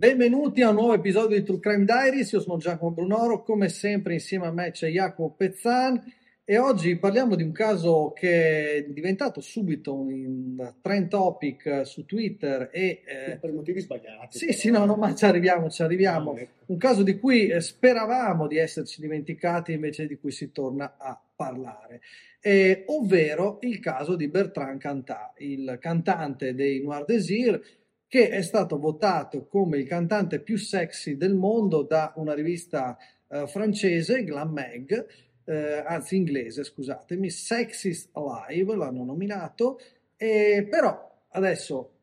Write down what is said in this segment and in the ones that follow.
Benvenuti a un nuovo episodio di True Crime Diaries, io sono Giacomo Brunoro, come sempre insieme a me c'è Jacopo Pezzan e oggi parliamo di un caso che è diventato subito un trend topic su Twitter e... Eh, per motivi sbagliati. Sì, però. sì, no, no, ma ci arriviamo, ci arriviamo. Ah, ecco. Un caso di cui eh, speravamo di esserci dimenticati invece di cui si torna a parlare. Eh, ovvero il caso di Bertrand Cantat, il cantante dei Noir Désir, che è stato votato come il cantante più sexy del mondo da una rivista eh, francese, Glam Mag, eh, anzi inglese, scusatemi, Sexist Alive l'hanno nominato, e però adesso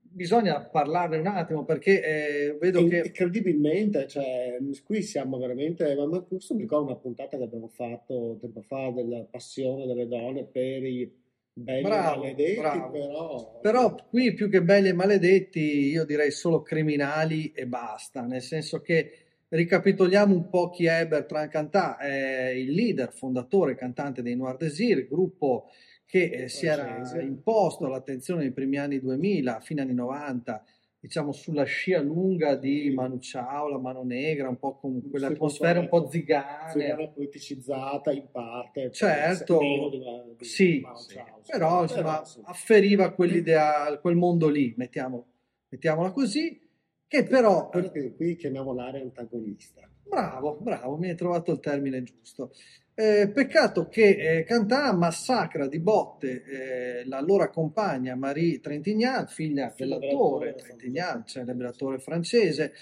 bisogna parlarne un attimo perché eh, vedo In, che... Incredibilmente, cioè, qui siamo veramente... Ma questo mi ricordo una puntata che abbiamo fatto tempo fa della passione delle donne per i belli bravo, e maledetti, bravo. però... Però qui più che belli e maledetti io direi solo criminali e basta, nel senso che ricapitoliamo un po' chi è Bertrand Cantat, è il leader, fondatore, cantante dei Noir Désir, gruppo che eh, si era imposto all'attenzione nei primi anni 2000, fine anni 90, diciamo sulla scia lunga di Manu Chao, la mano negra, un po' con quell'atmosfera un po' zigane. Zigana politicizzata in parte. Certo, di, di sì, sì. però insomma però, sì. afferiva quell'idea, quel mondo lì, mettiamo, mettiamola così, che però... Quello che qui chiamiamo l'area antagonista. Bravo, bravo, mi hai trovato il termine giusto. Eh, peccato che eh, Cantà massacra di botte eh, la loro compagna Marie Trintignant, figlia dell'attore Trintignant, celebre attore francese,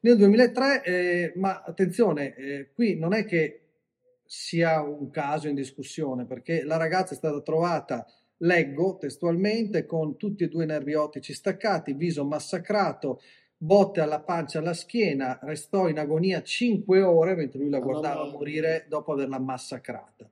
nel 2003, eh, ma attenzione, eh, qui non è che sia un caso in discussione, perché la ragazza è stata trovata, leggo testualmente, con tutti e due i nervi ottici staccati, viso massacrato, botte alla pancia, alla schiena, restò in agonia 5 ore mentre lui la guardava no, morire dopo averla massacrata.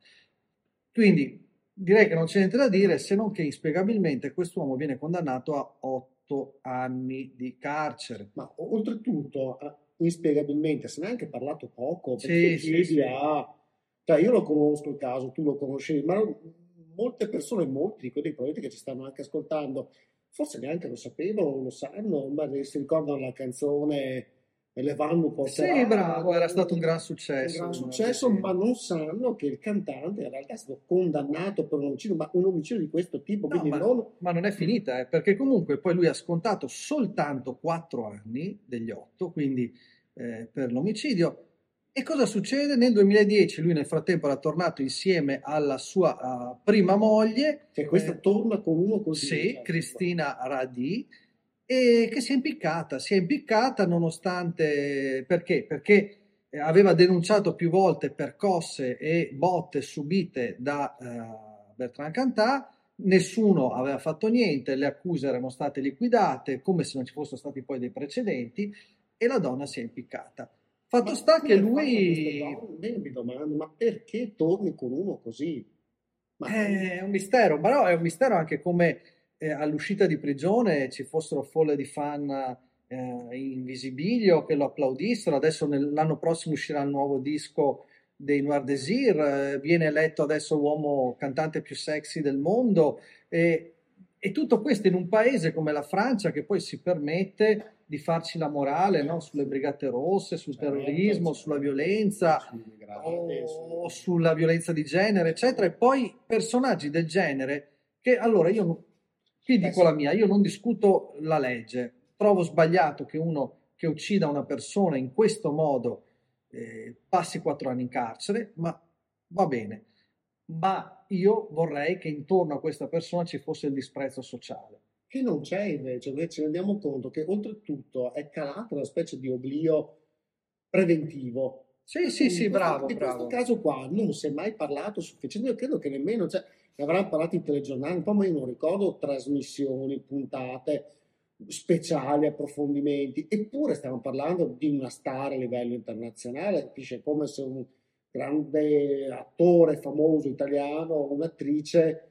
Quindi direi che non c'è niente da dire se non che inspiegabilmente quest'uomo viene condannato a 8 anni di carcere. Ma oltretutto, inspiegabilmente, se ne è anche parlato poco, perché sì, sì, sì. Ha... Cioè, io lo conosco il caso, tu lo conosci, ma molte persone, molti di quelli probabilmente che ci stanno anche ascoltando, forse neanche lo sapevano, lo sanno, ma si ricordano la canzone e le vanno portare. Sì, bravo, era stato un gran successo. Un gran successo, ma non sanno che il cantante in realtà è stato condannato per un omicidio, ma un omicidio di questo tipo. No, ma, non... ma, non... è finita, eh, perché comunque poi lui ha scontato soltanto 4 anni degli 8, quindi eh, per l'omicidio e cosa succede? Nel 2010 lui nel frattempo era tornato insieme alla sua uh, prima moglie. Che questa eh, torna con uno così. Sì, certo. Cristina Radi, e che si è impiccata. Si è impiccata nonostante... Perché? Perché eh, aveva denunciato più volte percosse e botte subite da uh, Bertrand Cantat. Nessuno aveva fatto niente, le accuse erano state liquidate come se non ci fossero stati poi dei precedenti e la donna si è impiccata. Fatto sta che lui... Donne, mi domando, ma perché torni con uno così? Ma... È un mistero, però è un mistero anche come eh, all'uscita di prigione ci fossero folle di fan eh, in visibilio che lo applaudissero. Adesso l'anno prossimo uscirà il nuovo disco dei Noir Désir, eh, viene eletto adesso uomo cantante più sexy del mondo e, e tutto questo in un paese come la Francia che poi si permette di farci la morale no? sulle brigate rosse, sul certo, terrorismo, sulla violenza o sulla violenza di genere, eccetera. E poi personaggi del genere che allora io qui dico la mia, io non discuto la legge, trovo sbagliato che uno che uccida una persona in questo modo eh, passi quattro anni in carcere, ma va bene. Ma io vorrei che intorno a questa persona ci fosse il disprezzo sociale che non c'è invece, noi ci rendiamo conto che oltretutto è calata una specie di oblio preventivo. Sì, sì, sì, bravo. In bravo. questo caso qua non si è mai parlato sufficiente, io credo che nemmeno, cioè, ne avranno parlato i telegiornali, un po' ma io non ricordo trasmissioni, puntate speciali, approfondimenti, eppure stiamo parlando di una star a livello internazionale, capisce come se un grande attore famoso italiano, un'attrice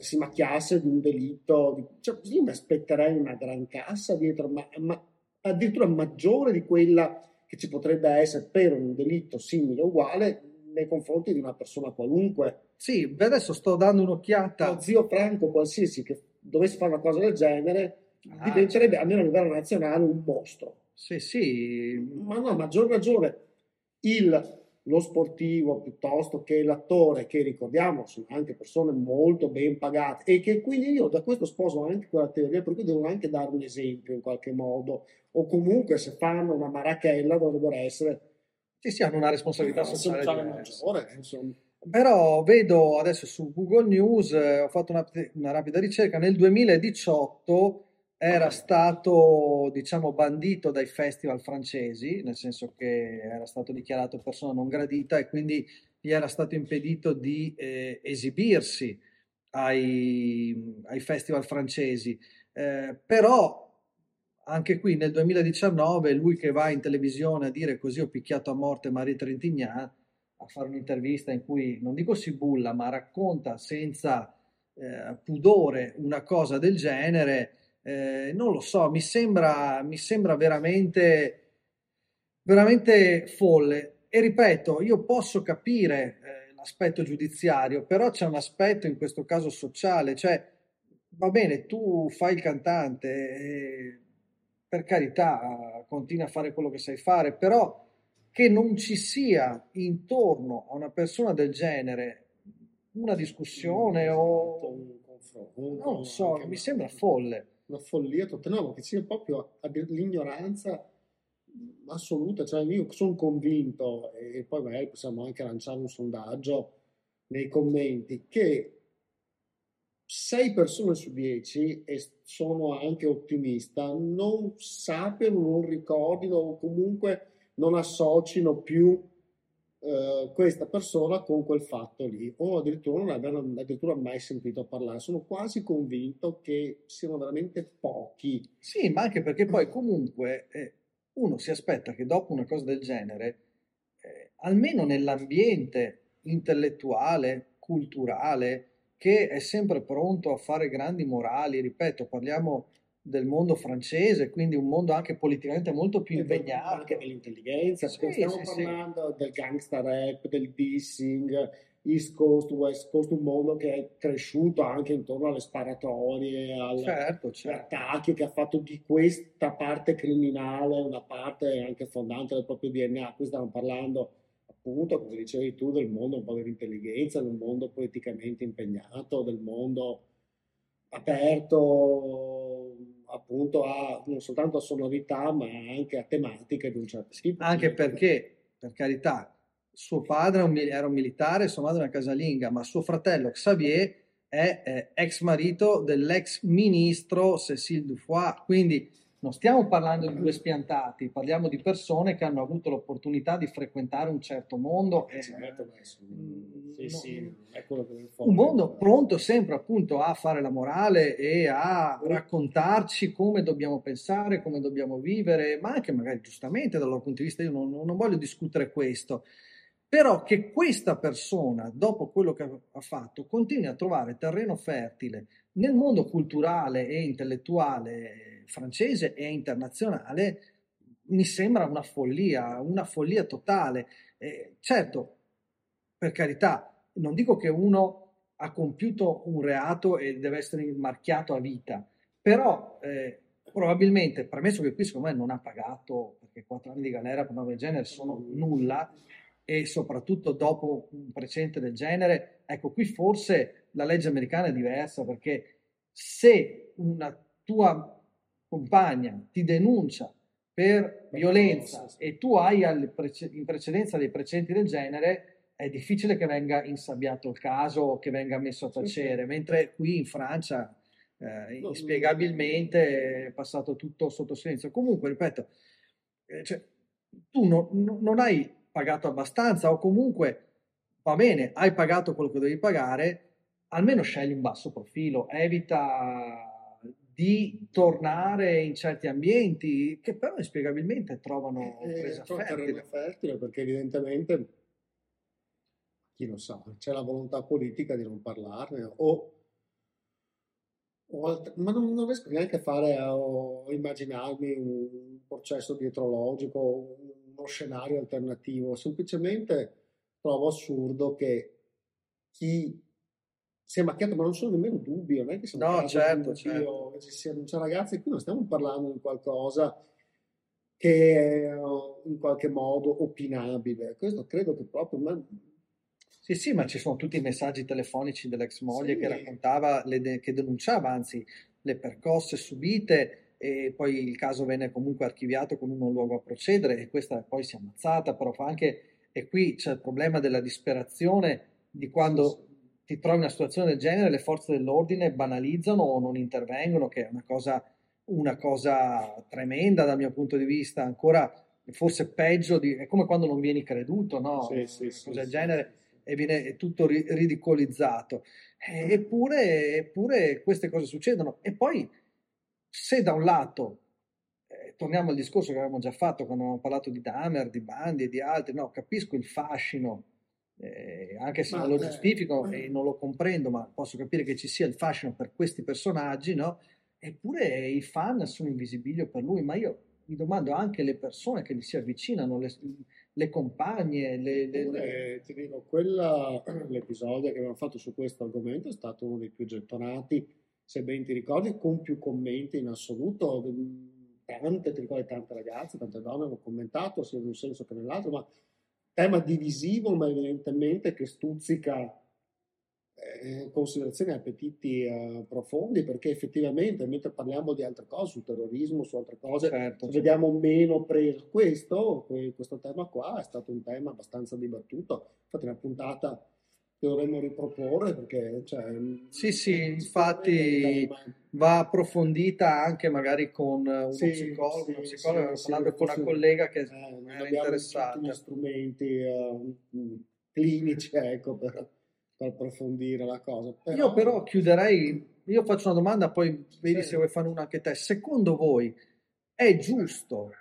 si macchiasse di un delitto, cioè, io mi aspetterei una gran cassa dietro, ma, ma addirittura maggiore di quella che ci potrebbe essere per un delitto simile o uguale nei confronti di una persona qualunque. Sì, adesso sto dando un'occhiata. Lo zio Franco qualsiasi che dovesse fare una cosa del genere ah, diventerebbe, almeno a livello nazionale, un mostro. Sì, sì. Ma no, a maggior ragione il, lo sportivo piuttosto che l'attore, che ricordiamo sono anche persone molto ben pagate e che quindi io da questo sposo anche quella teoria, per cui devono anche dare un esempio in qualche modo, o comunque se fanno una marachella dovrebbero essere... Sì, sì, hanno una responsabilità sociale, sociale maggiore, insomma. Però vedo adesso su Google News, eh, ho fatto una, una, rapida ricerca, nel 2018 era stato, diciamo, bandito dai festival francesi, nel senso che era stato dichiarato persona non gradita e quindi gli era stato impedito di eh, esibirsi ai, ai, festival francesi. Eh, però anche qui nel 2019 lui che va in televisione a dire così ho picchiato a morte Marie Trintignant a fare un'intervista in cui non dico si bulla, ma racconta senza eh, pudore una cosa del genere, eh, non lo so, mi sembra, mi sembra veramente, veramente folle. E ripeto, io posso capire eh, l'aspetto giudiziario, però c'è un aspetto in questo caso sociale, cioè va bene, tu fai il cantante, eh, per carità, continua a fare quello che sai fare, però che non ci sia intorno a una persona del genere una discussione o un confronto, non lo so, mi sembra folle. Una follia totale, no, che sia proprio l'ignoranza assoluta, cioè io sono convinto, e poi magari possiamo anche lanciare un sondaggio nei commenti, che 6 persone su 10, e sono anche ottimista, non sappiano, non ricordino o comunque non associno più eh, questa persona con quel fatto lì o addirittura non abbiano addirittura mai sentito parlare. Sono quasi convinto che siano veramente pochi. Sì, ma anche perché poi comunque eh, uno si aspetta che dopo una cosa del genere, eh, almeno nell'ambiente intellettuale, culturale, che è sempre pronto a fare grandi morali, ripeto, parliamo del mondo francese, quindi un mondo anche politicamente molto più impegnato. Anche dell'intelligenza, sì, stiamo sì, parlando sì. del gangster rap, del dissing, East Coast, West Coast, un mondo che è cresciuto anche intorno alle sparatorie, agli certo, certo. attacchi, che ha fatto di questa parte criminale una parte anche fondante del proprio DNA. Qui stiamo parlando appunto, come dicevi tu, del mondo un po' dell'intelligenza, del mondo politicamente impegnato, del mondo aperto appunto a non soltanto a sonorità ma anche a tematiche di un certo tipo. Anche perché, per carità, suo padre era un militare, sua madre una casalinga, ma suo fratello Xavier è eh, ex marito dell'ex ministro Cécile Dufoy, quindi non stiamo parlando di due spiantati, parliamo di persone che hanno avuto l'opportunità di frequentare un certo mondo. Eh, certo, mm, sì, sì, un mondo pronto sempre appunto a fare la morale e a raccontarci come dobbiamo pensare, come dobbiamo vivere, ma anche magari giustamente dal loro punto di vista, io non, non voglio discutere questo, però che questa persona, dopo quello che ha fatto, continui a trovare terreno fertile nel mondo culturale e intellettuale francese e internazionale mi sembra una follia, una follia totale. Eh, certo, per carità, non dico che uno ha compiuto un reato e deve essere marchiato a vita, però eh, probabilmente, premesso che qui secondo me non ha pagato, perché quattro anni di galera per una del genere sono nulla, e soprattutto dopo un precedente del genere, ecco qui forse la legge americana è diversa perché se una tua compagna ti denuncia per violenza e tu hai in precedenza dei precedenti del genere, è difficile che venga insabbiato il caso o che venga messo a tacere, mentre qui in Francia eh, inspiegabilmente è passato tutto sotto silenzio. Comunque, ripeto, eh, cioè, tu no, no, non hai pagato abbastanza o comunque va bene, hai pagato quello che devi pagare, almeno scegli un basso profilo, evita di tornare in certi ambienti che però inspiegabilmente trovano eh, presa fertile. fertile. perché evidentemente chi lo sa, c'è la volontà politica di non parlarne o, o alt- ma non, non, riesco neanche a fare o immaginarmi un processo dietrologico, uno scenario alternativo, semplicemente trovo assurdo che chi si è macchiato, ma non sono nemmeno dubbi, non è che siamo no, certo, certo. che ci siano, cioè, ragazzi, qui non stiamo parlando di qualcosa che è in qualche modo opinabile. Questo credo che proprio... Ma... Sì, sì, ma ci sono tutti i messaggi telefonici dell'ex moglie sì. che raccontava, de- che denunciava anzi le percosse subite e poi il caso venne comunque archiviato con uno luogo a procedere e questa poi si è ammazzata, però fa anche, e qui c'è il problema della disperazione di quando ti trovi in una situazione del genere, le forze dell'ordine banalizzano o non intervengono, che è una cosa una cosa tremenda dal mio punto di vista, ancora forse peggio di, è come quando non vieni creduto, no? Sì, sì, sì, del genere e viene tutto ridicolizzato. Eppure, eppure queste cose succedono. E poi, se da un lato, eh, torniamo al discorso che avevamo già fatto quando abbiamo parlato di Damer, di Bandi e di altri, no, capisco il fascino, eh, anche se ma non lo giustifico e non lo comprendo, ma posso capire che ci sia il fascino per questi personaggi, no? Eppure i fan sono invisibili per lui, ma io mi domando anche le persone che gli si avvicinano, le, le compagne. Le, le, le... Ti dico, quella, l'episodio che abbiamo fatto su questo argomento è stato uno dei più gettonati, se ben ti ricordi, con più commenti in assoluto. Tante, ti ricordi, tante ragazze, tante donne hanno commentato sia in un senso che nell'altro, ma tema divisivo, ma evidentemente che stuzzica eh, considerazioni e appetiti eh, profondi perché effettivamente mentre parliamo di altre cose, sul terrorismo, su altre cose, certo, vediamo certo. meno preso. Questo, questo tema qua è stato un tema abbastanza dibattuto, infatti una puntata dovremmo riproporre perché... Cioè, sì, sì, infatti va approfondita anche magari con uno sì, psicologo, sì, uno psicologo, sì, parlando con una collega che eh, era interessata. Gli strumenti uh, clinici, ecco, per per approfondire la cosa. Però... Io però chiuderei, io faccio una domanda, poi vedi se vuoi fare una anche te. Secondo voi è giusto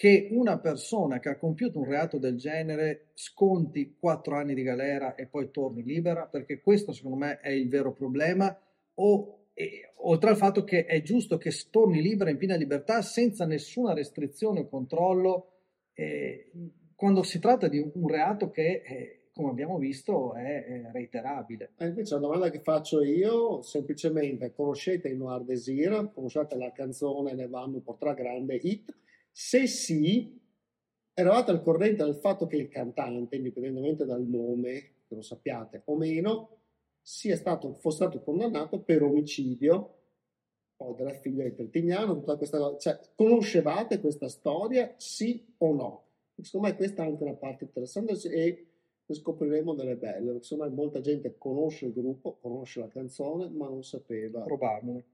che una persona che ha compiuto un reato del genere sconti quattro anni di galera e poi torni libera? Perché questo secondo me è il vero problema. O, e, oltre al fatto che è giusto che torni libera in piena libertà senza nessuna restrizione o controllo, eh, quando si tratta di un, reato che... È, come abbiamo visto, è, è reiterabile. E invece la domanda che faccio io, semplicemente, conoscete il Noir Desir? Conoscete la canzone Ne vanno potrà grande hit? Se sì, eravate al corrente del fatto che il cantante, indipendentemente dal nome, che lo sappiate o meno, sia stato, fosse stato condannato per omicidio poi della figlia di Pertignano, tutta questa cosa. Cioè, conoscevate questa storia, sì o no? Secondo me questa è anche una parte interessante e ne scopriremo delle belle. Insomma, molta gente conosce il gruppo, conosce la canzone, ma non sapeva Probabile.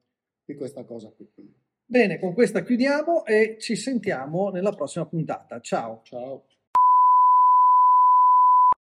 di questa cosa qui. Bene, con questa chiudiamo e ci sentiamo nella prossima puntata. Ciao. Ciao.